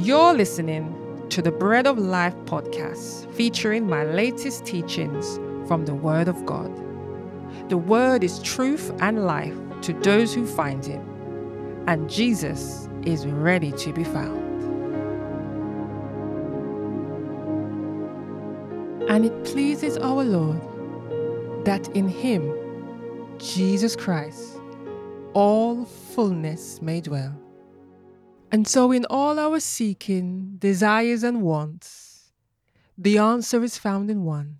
You're listening to the Bread of Life podcast featuring my latest teachings from the Word of God. The Word is truth and life to those who find Him, and Jesus is ready to be found. And it pleases our Lord that in Him, Jesus Christ, all fullness may dwell. And so, in all our seeking, desires, and wants, the answer is found in one,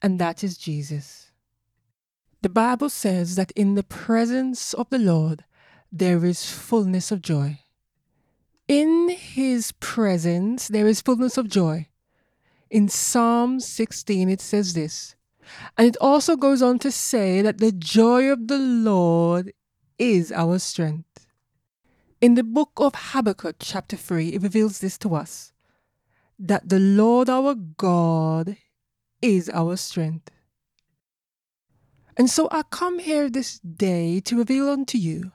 and that is Jesus. The Bible says that in the presence of the Lord there is fullness of joy. In his presence there is fullness of joy. In Psalm 16 it says this. And it also goes on to say that the joy of the Lord is our strength. In the book of Habakkuk, chapter 3, it reveals this to us that the Lord our God is our strength. And so I come here this day to reveal unto you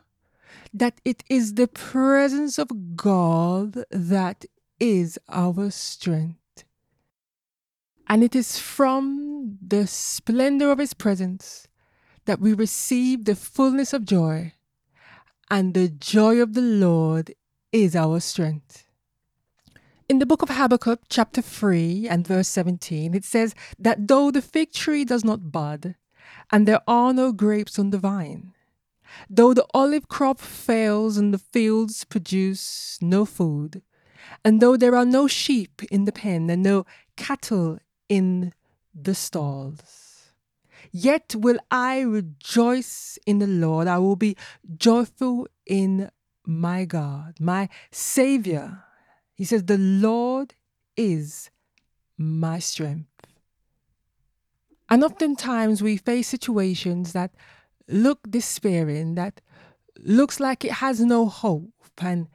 that it is the presence of God that is our strength. And it is from the splendor of His presence that we receive the fullness of joy and the joy of the Lord is our strength. In the book of Habakkuk, chapter 3 and verse 17, it says that though the fig tree does not bud, and there are no grapes on the vine, though the olive crop fails and the fields produce no food, and though there are no sheep in the pen and no cattle in the stalls, Yet will I rejoice in the Lord. I will be joyful in my God, my Savior. He says, The Lord is my strength. And oftentimes we face situations that look despairing, that looks like it has no hope, and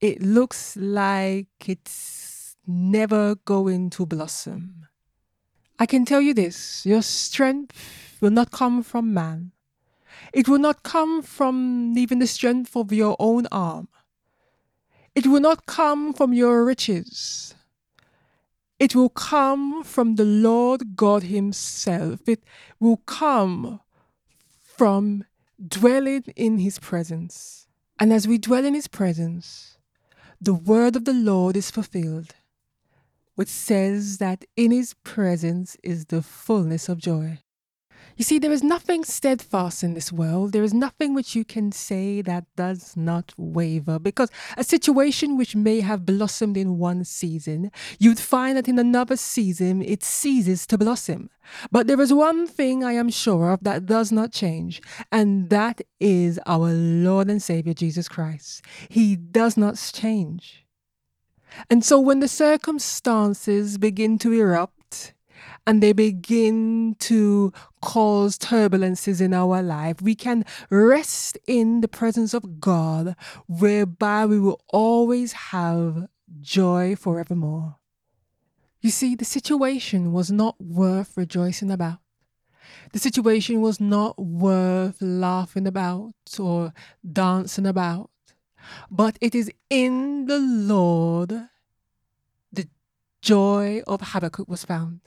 it looks like it's never going to blossom. I can tell you this your strength will not come from man. It will not come from even the strength of your own arm. It will not come from your riches. It will come from the Lord God Himself. It will come from dwelling in His presence. And as we dwell in His presence, the word of the Lord is fulfilled which says that in his presence is the fullness of joy. You see, there is nothing steadfast in this world. There is nothing which you can say that does not waver. Because a situation which may have blossomed in one season, you'd find that in another season it ceases to blossom. But there is one thing I am sure of that does not change, and that is our Lord and Savior Jesus Christ. He does not change. And so when the circumstances begin to erupt and they begin to cause turbulences in our life, we can rest in the presence of God, whereby we will always have joy forevermore. You see, the situation was not worth rejoicing about. The situation was not worth laughing about or dancing about. But it is in the Lord the joy of Habakkuk was found.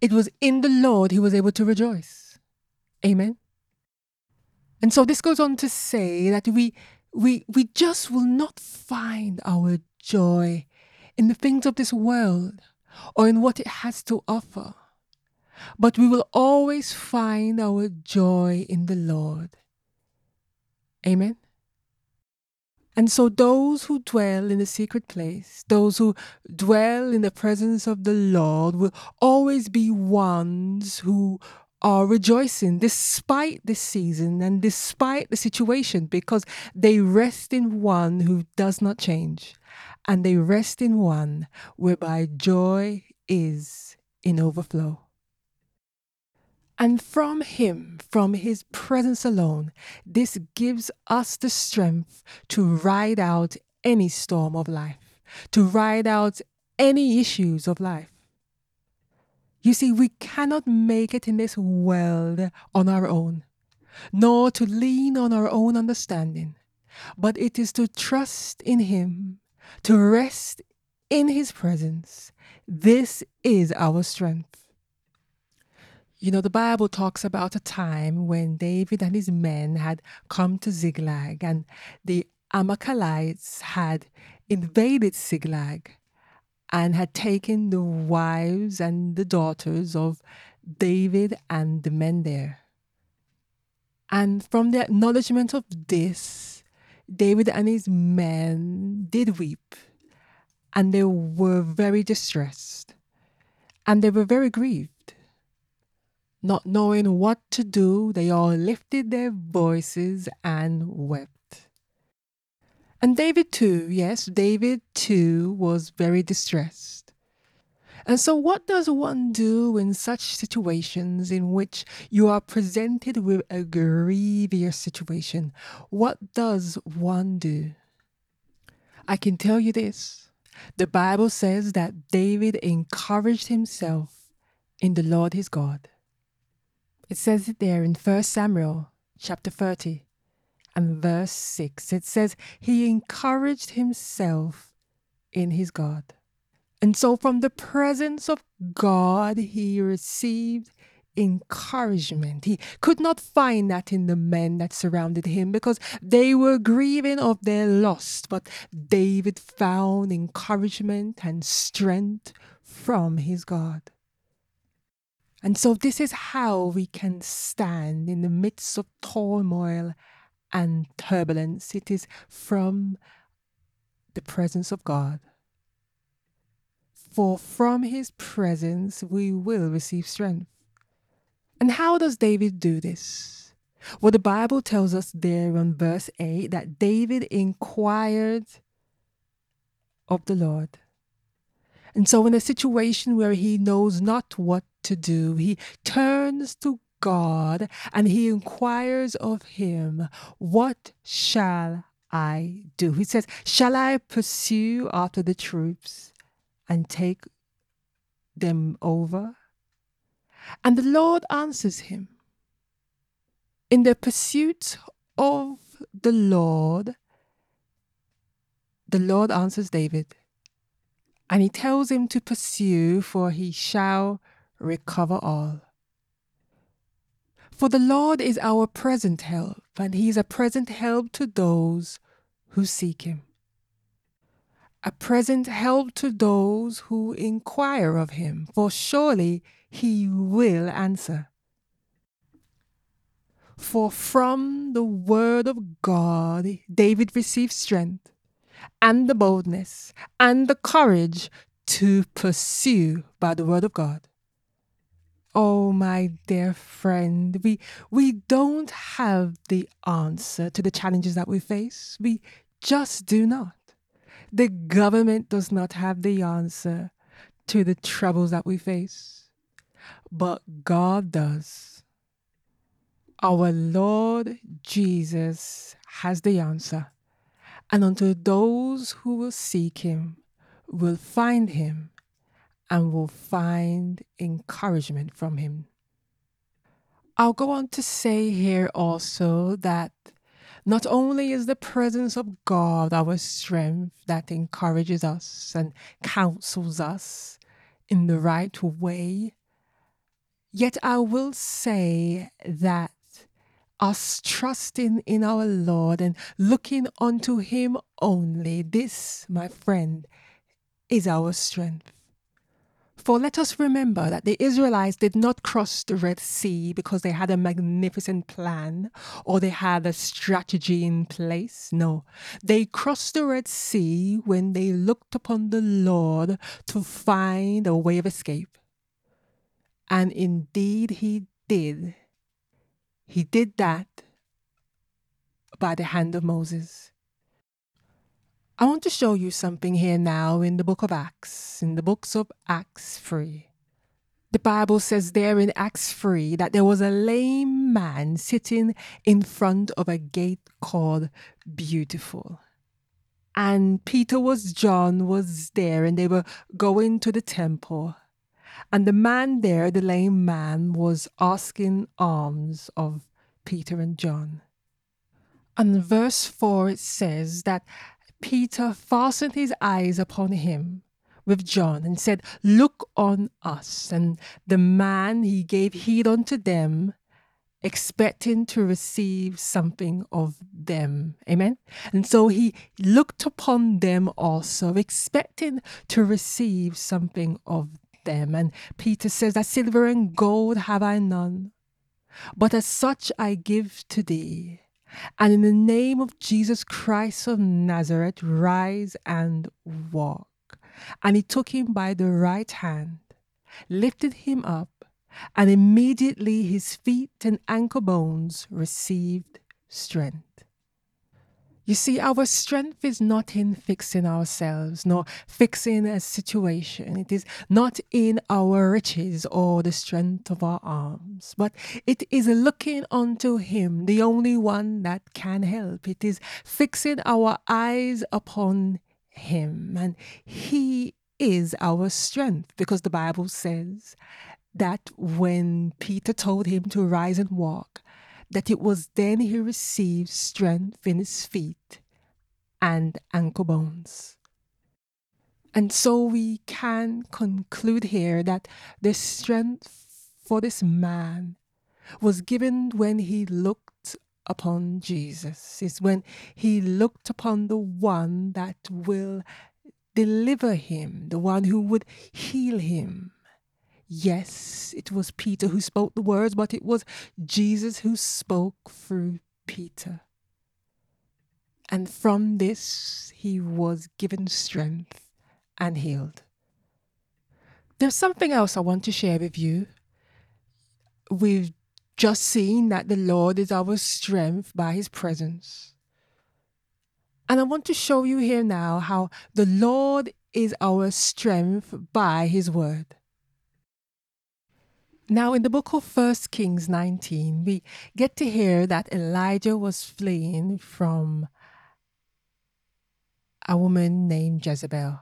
It was in the Lord he was able to rejoice. Amen. And so this goes on to say that we we we just will not find our joy in the things of this world or in what it has to offer. But we will always find our joy in the Lord. Amen. And so, those who dwell in the secret place, those who dwell in the presence of the Lord, will always be ones who are rejoicing despite the season and despite the situation because they rest in one who does not change and they rest in one whereby joy is in overflow. And from Him, from His presence alone, this gives us the strength to ride out any storm of life, to ride out any issues of life. You see, we cannot make it in this world on our own, nor to lean on our own understanding, but it is to trust in Him, to rest in his presence. This is our strength. You know, the Bible talks about a time when David and his men had come to Ziklag and the Amalekites had invaded Ziklag and had taken the wives and the daughters of David and the men there. And from the acknowledgement of this, David and his men did weep, and they were very distressed, and they were very grieved. Not knowing what to do, they all lifted their voices and wept. And David too, yes, David too was very distressed. And so, what does one do in such situations in which you are presented with a grievous situation? What does one do? I can tell you this the Bible says that David encouraged himself in the Lord his God. It says it there in 1 Samuel chapter 30 and verse 6. It says, He encouraged himself in his God. And so, from the presence of God, he received encouragement. He could not find that in the men that surrounded him because they were grieving of their loss. But David found encouragement and strength from his God. And so, this is how we can stand in the midst of turmoil and turbulence. It is from the presence of God. For from his presence we will receive strength. And how does David do this? Well, the Bible tells us there in verse 8 that David inquired of the Lord. And so, in a situation where he knows not what to do, he turns to God and he inquires of him, What shall I do? He says, Shall I pursue after the troops? and take them over? And the Lord answers him. In the pursuit of the Lord, the Lord answers David, and he tells him to pursue, for he shall recover all. For the Lord is our present help, and he is a present help to those who seek him a present help to those who inquire of him, for surely he will answer. For from the word of God, David received strength and the boldness and the courage to pursue by the word of God. Oh, my dear friend, we, we don't have the answer to the challenges that we face. We just do not. The government does not have the answer to the troubles that we face, but God does. Our Lord Jesus has the answer, and unto those who will seek Him will find Him and will find encouragement from Him. I'll go on to say here also that not only is the presence of God our strength that encourages us and counsels us in the right way, yet I will say that us trusting in our Lord and looking unto Him only, this, my friend, is our strength. For let us remember that the Israelites did not cross the Red Sea because they had a magnificent plan or they had a strategy in place. No, they crossed the Red Sea when they looked upon the Lord to find a way of escape. And indeed, He did. He did that by the hand of Moses. I want to show you something here now in the book of Acts, in the books of Acts 3. The Bible says there in Acts 3 that there was a lame man sitting in front of a gate called Beautiful. And Peter was John was there and they were going to the temple. And the man there, the lame man, was asking alms of Peter and John. And verse 4 it says that Peter fastened his eyes upon him with John and said, Look on us. And the man he gave heed unto them, expecting to receive something of them. Amen. And so he looked upon them also, expecting to receive something of them. And Peter says, That silver and gold have I none, but as such I give to thee. And in the name of Jesus Christ of Nazareth, rise and walk. And he took him by the right hand, lifted him up, and immediately his feet and ankle bones received strength. You see, our strength is not in fixing ourselves, nor fixing a situation. It is not in our riches or the strength of our arms, but it is looking unto Him, the only one that can help. It is fixing our eyes upon Him, and He is our strength because the Bible says that when Peter told him to rise and walk, that it was then he received strength in his feet and ankle bones. And so we can conclude here that the strength for this man was given when he looked upon Jesus, is when he looked upon the one that will deliver him, the one who would heal him, Yes, it was Peter who spoke the words, but it was Jesus who spoke through Peter. And from this, he was given strength and healed. There's something else I want to share with you. We've just seen that the Lord is our strength by his presence. And I want to show you here now how the Lord is our strength by his word. Now, in the book of First Kings 19, we get to hear that Elijah was fleeing from a woman named Jezebel.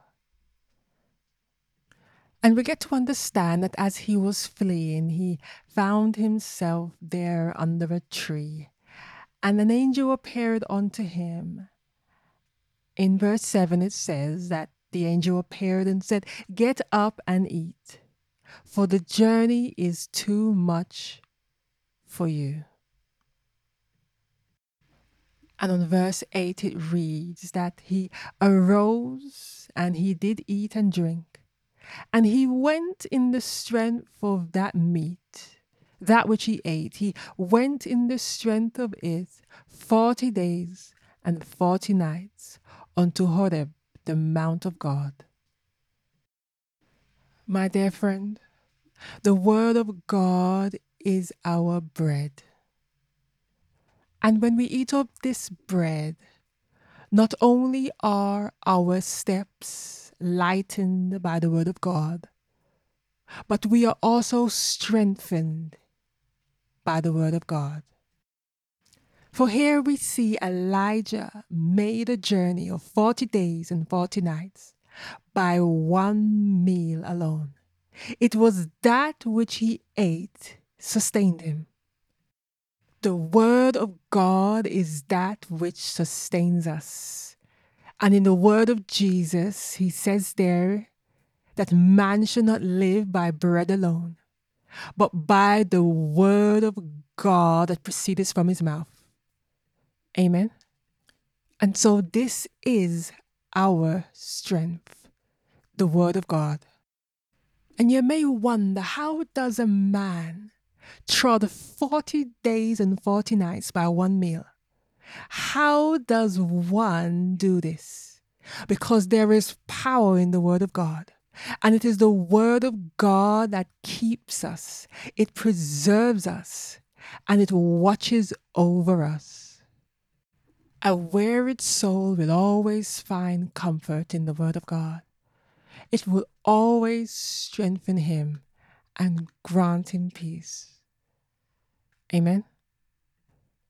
And we get to understand that as he was fleeing, he found himself there under a tree. And an angel appeared unto him. In verse 7, it says that the angel appeared and said, Get up and eat for the journey is too much for you. And on verse 8 it reads that he arose and he did eat and drink, and he went in the strength of that meat, that which he ate. He went in the strength of it forty days and forty nights unto Horeb, the mount of God. My dear friend, the Word of God is our bread. And when we eat of this bread, not only are our steps lightened by the Word of God, but we are also strengthened by the Word of God. For here we see Elijah made a journey of 40 days and 40 nights by one meal alone. It was that which he ate sustained him. The Word of God is that which sustains us. And in the Word of Jesus, he says there that man should not live by bread alone, but by the Word of God that proceeds from his mouth. Amen. And so this is our strength, the Word of God. And you may wonder how does a man trod 40 days and 40 nights by one meal? How does one do this? Because there is power in the Word of God. And it is the Word of God that keeps us, it preserves us, and it watches over us. A wearied soul will always find comfort in the Word of God it will always strengthen him and grant him peace. Amen.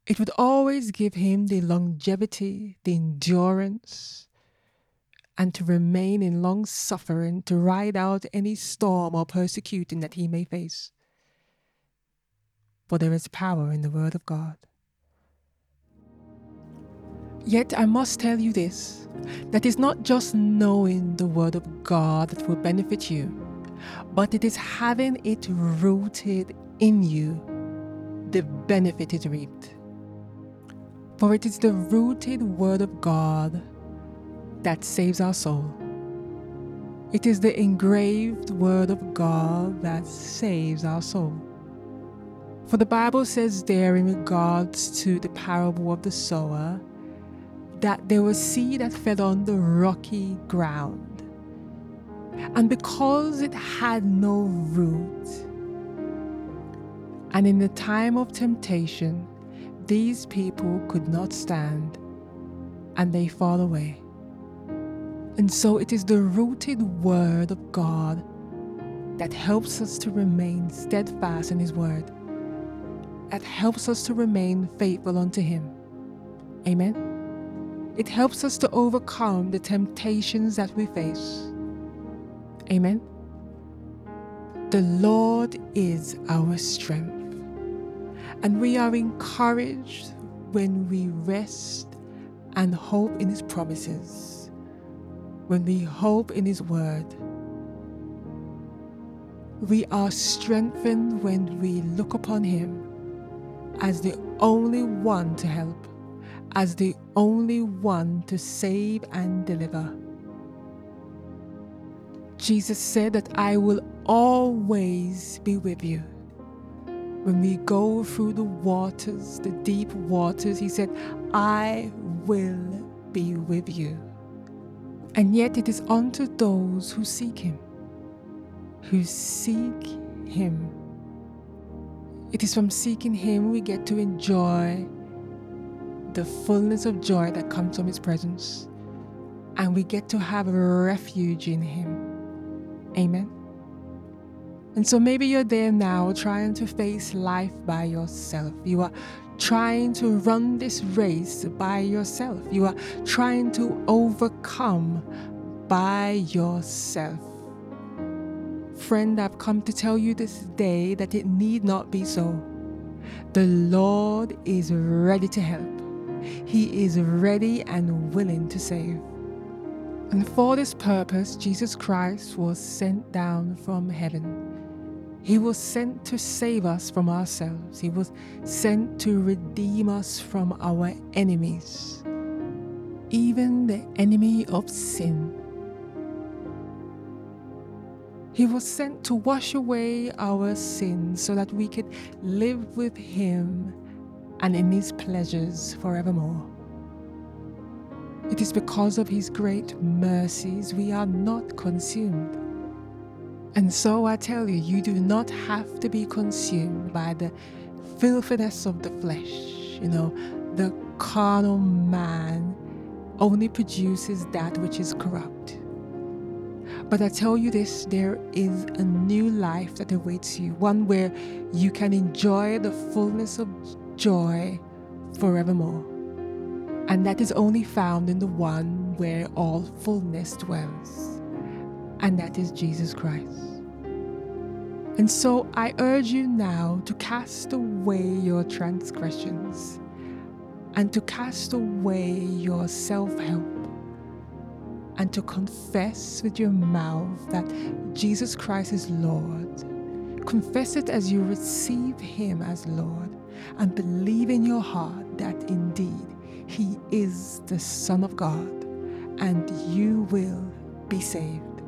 It would always give him the longevity, the endurance, and to remain in long suffering to ride out any storm or persecuting that he may face. For there is power in the Word of God. Yet I must tell you this that is not just knowing the Word of God that will benefit you, but it is having it rooted in you, the benefit it reaped. For it is the rooted Word of God that saves our soul. It is the engraved Word of God that saves our soul. For the Bible says there in regards to the parable of the sower that there was seed that fell on the rocky ground. And because it had no root, and in the time of temptation, these people could not stand and they fall away. And so it is the rooted word of God that helps us to remain steadfast in His word, that helps us to remain faithful unto Him. Amen. It helps us to overcome the temptations that we face. Amen. The Lord is our strength. And we are encouraged when we rest and hope in His promises, when we hope in His word. We are strengthened when we look upon Him as the only one to help as the only one to save and deliver. Jesus said that I will always be with you. When we go through the waters, the deep waters, He said, I will be with you. And yet it is unto those who seek Him, who seek Him. It is from seeking Him we get to enjoy the fullness of joy that comes from His presence, and we get to have a refuge in Him. Amen. And so maybe you're there now trying to face life by yourself. You are trying to run this race by yourself. You are trying to overcome by yourself. Friend, I've come to tell you this day that it need not be so. The Lord is ready to help. He is ready and willing to save. And for this purpose, Jesus Christ was sent down from heaven. He was sent to save us from ourselves. He was sent to redeem us from our enemies, even the enemy of sin. He was sent to wash away our sins so that we could live with Him and in his pleasures forevermore. It is because of his great mercies we are not consumed. And so I tell you, you do not have to be consumed by the filthiness of the flesh. You know, the carnal man only produces that which is corrupt. But I tell you this there is a new life that awaits you, one where you can enjoy the fullness of joy forevermore. And that is only found in the one where all fullness dwells, and that is Jesus Christ. And so I urge you now to cast away your transgressions and to cast away your self help and to confess with your mouth that Jesus Christ is Lord. Confess it as you receive Him as Lord and believe in your heart that indeed He is the Son of God and you will be saved.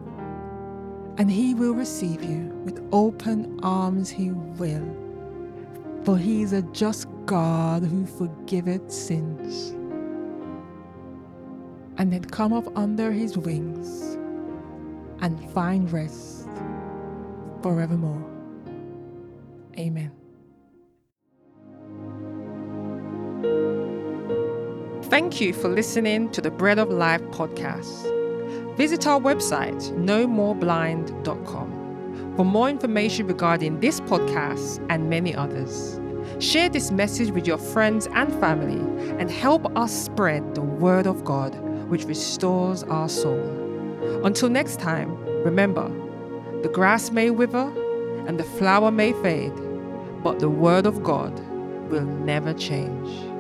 And He will receive you with open arms, He will. For He is a just God who forgiveth sins. And then come up under His wings and find rest forevermore. Amen. Thank you for listening to the Bread of Life podcast. Visit our website, nomoreblind.com, for more information regarding this podcast and many others. Share this message with your friends and family and help us spread the word of God, which restores our soul. Until next time, remember the grass may wither and the flower may fade, but the word of God will never change.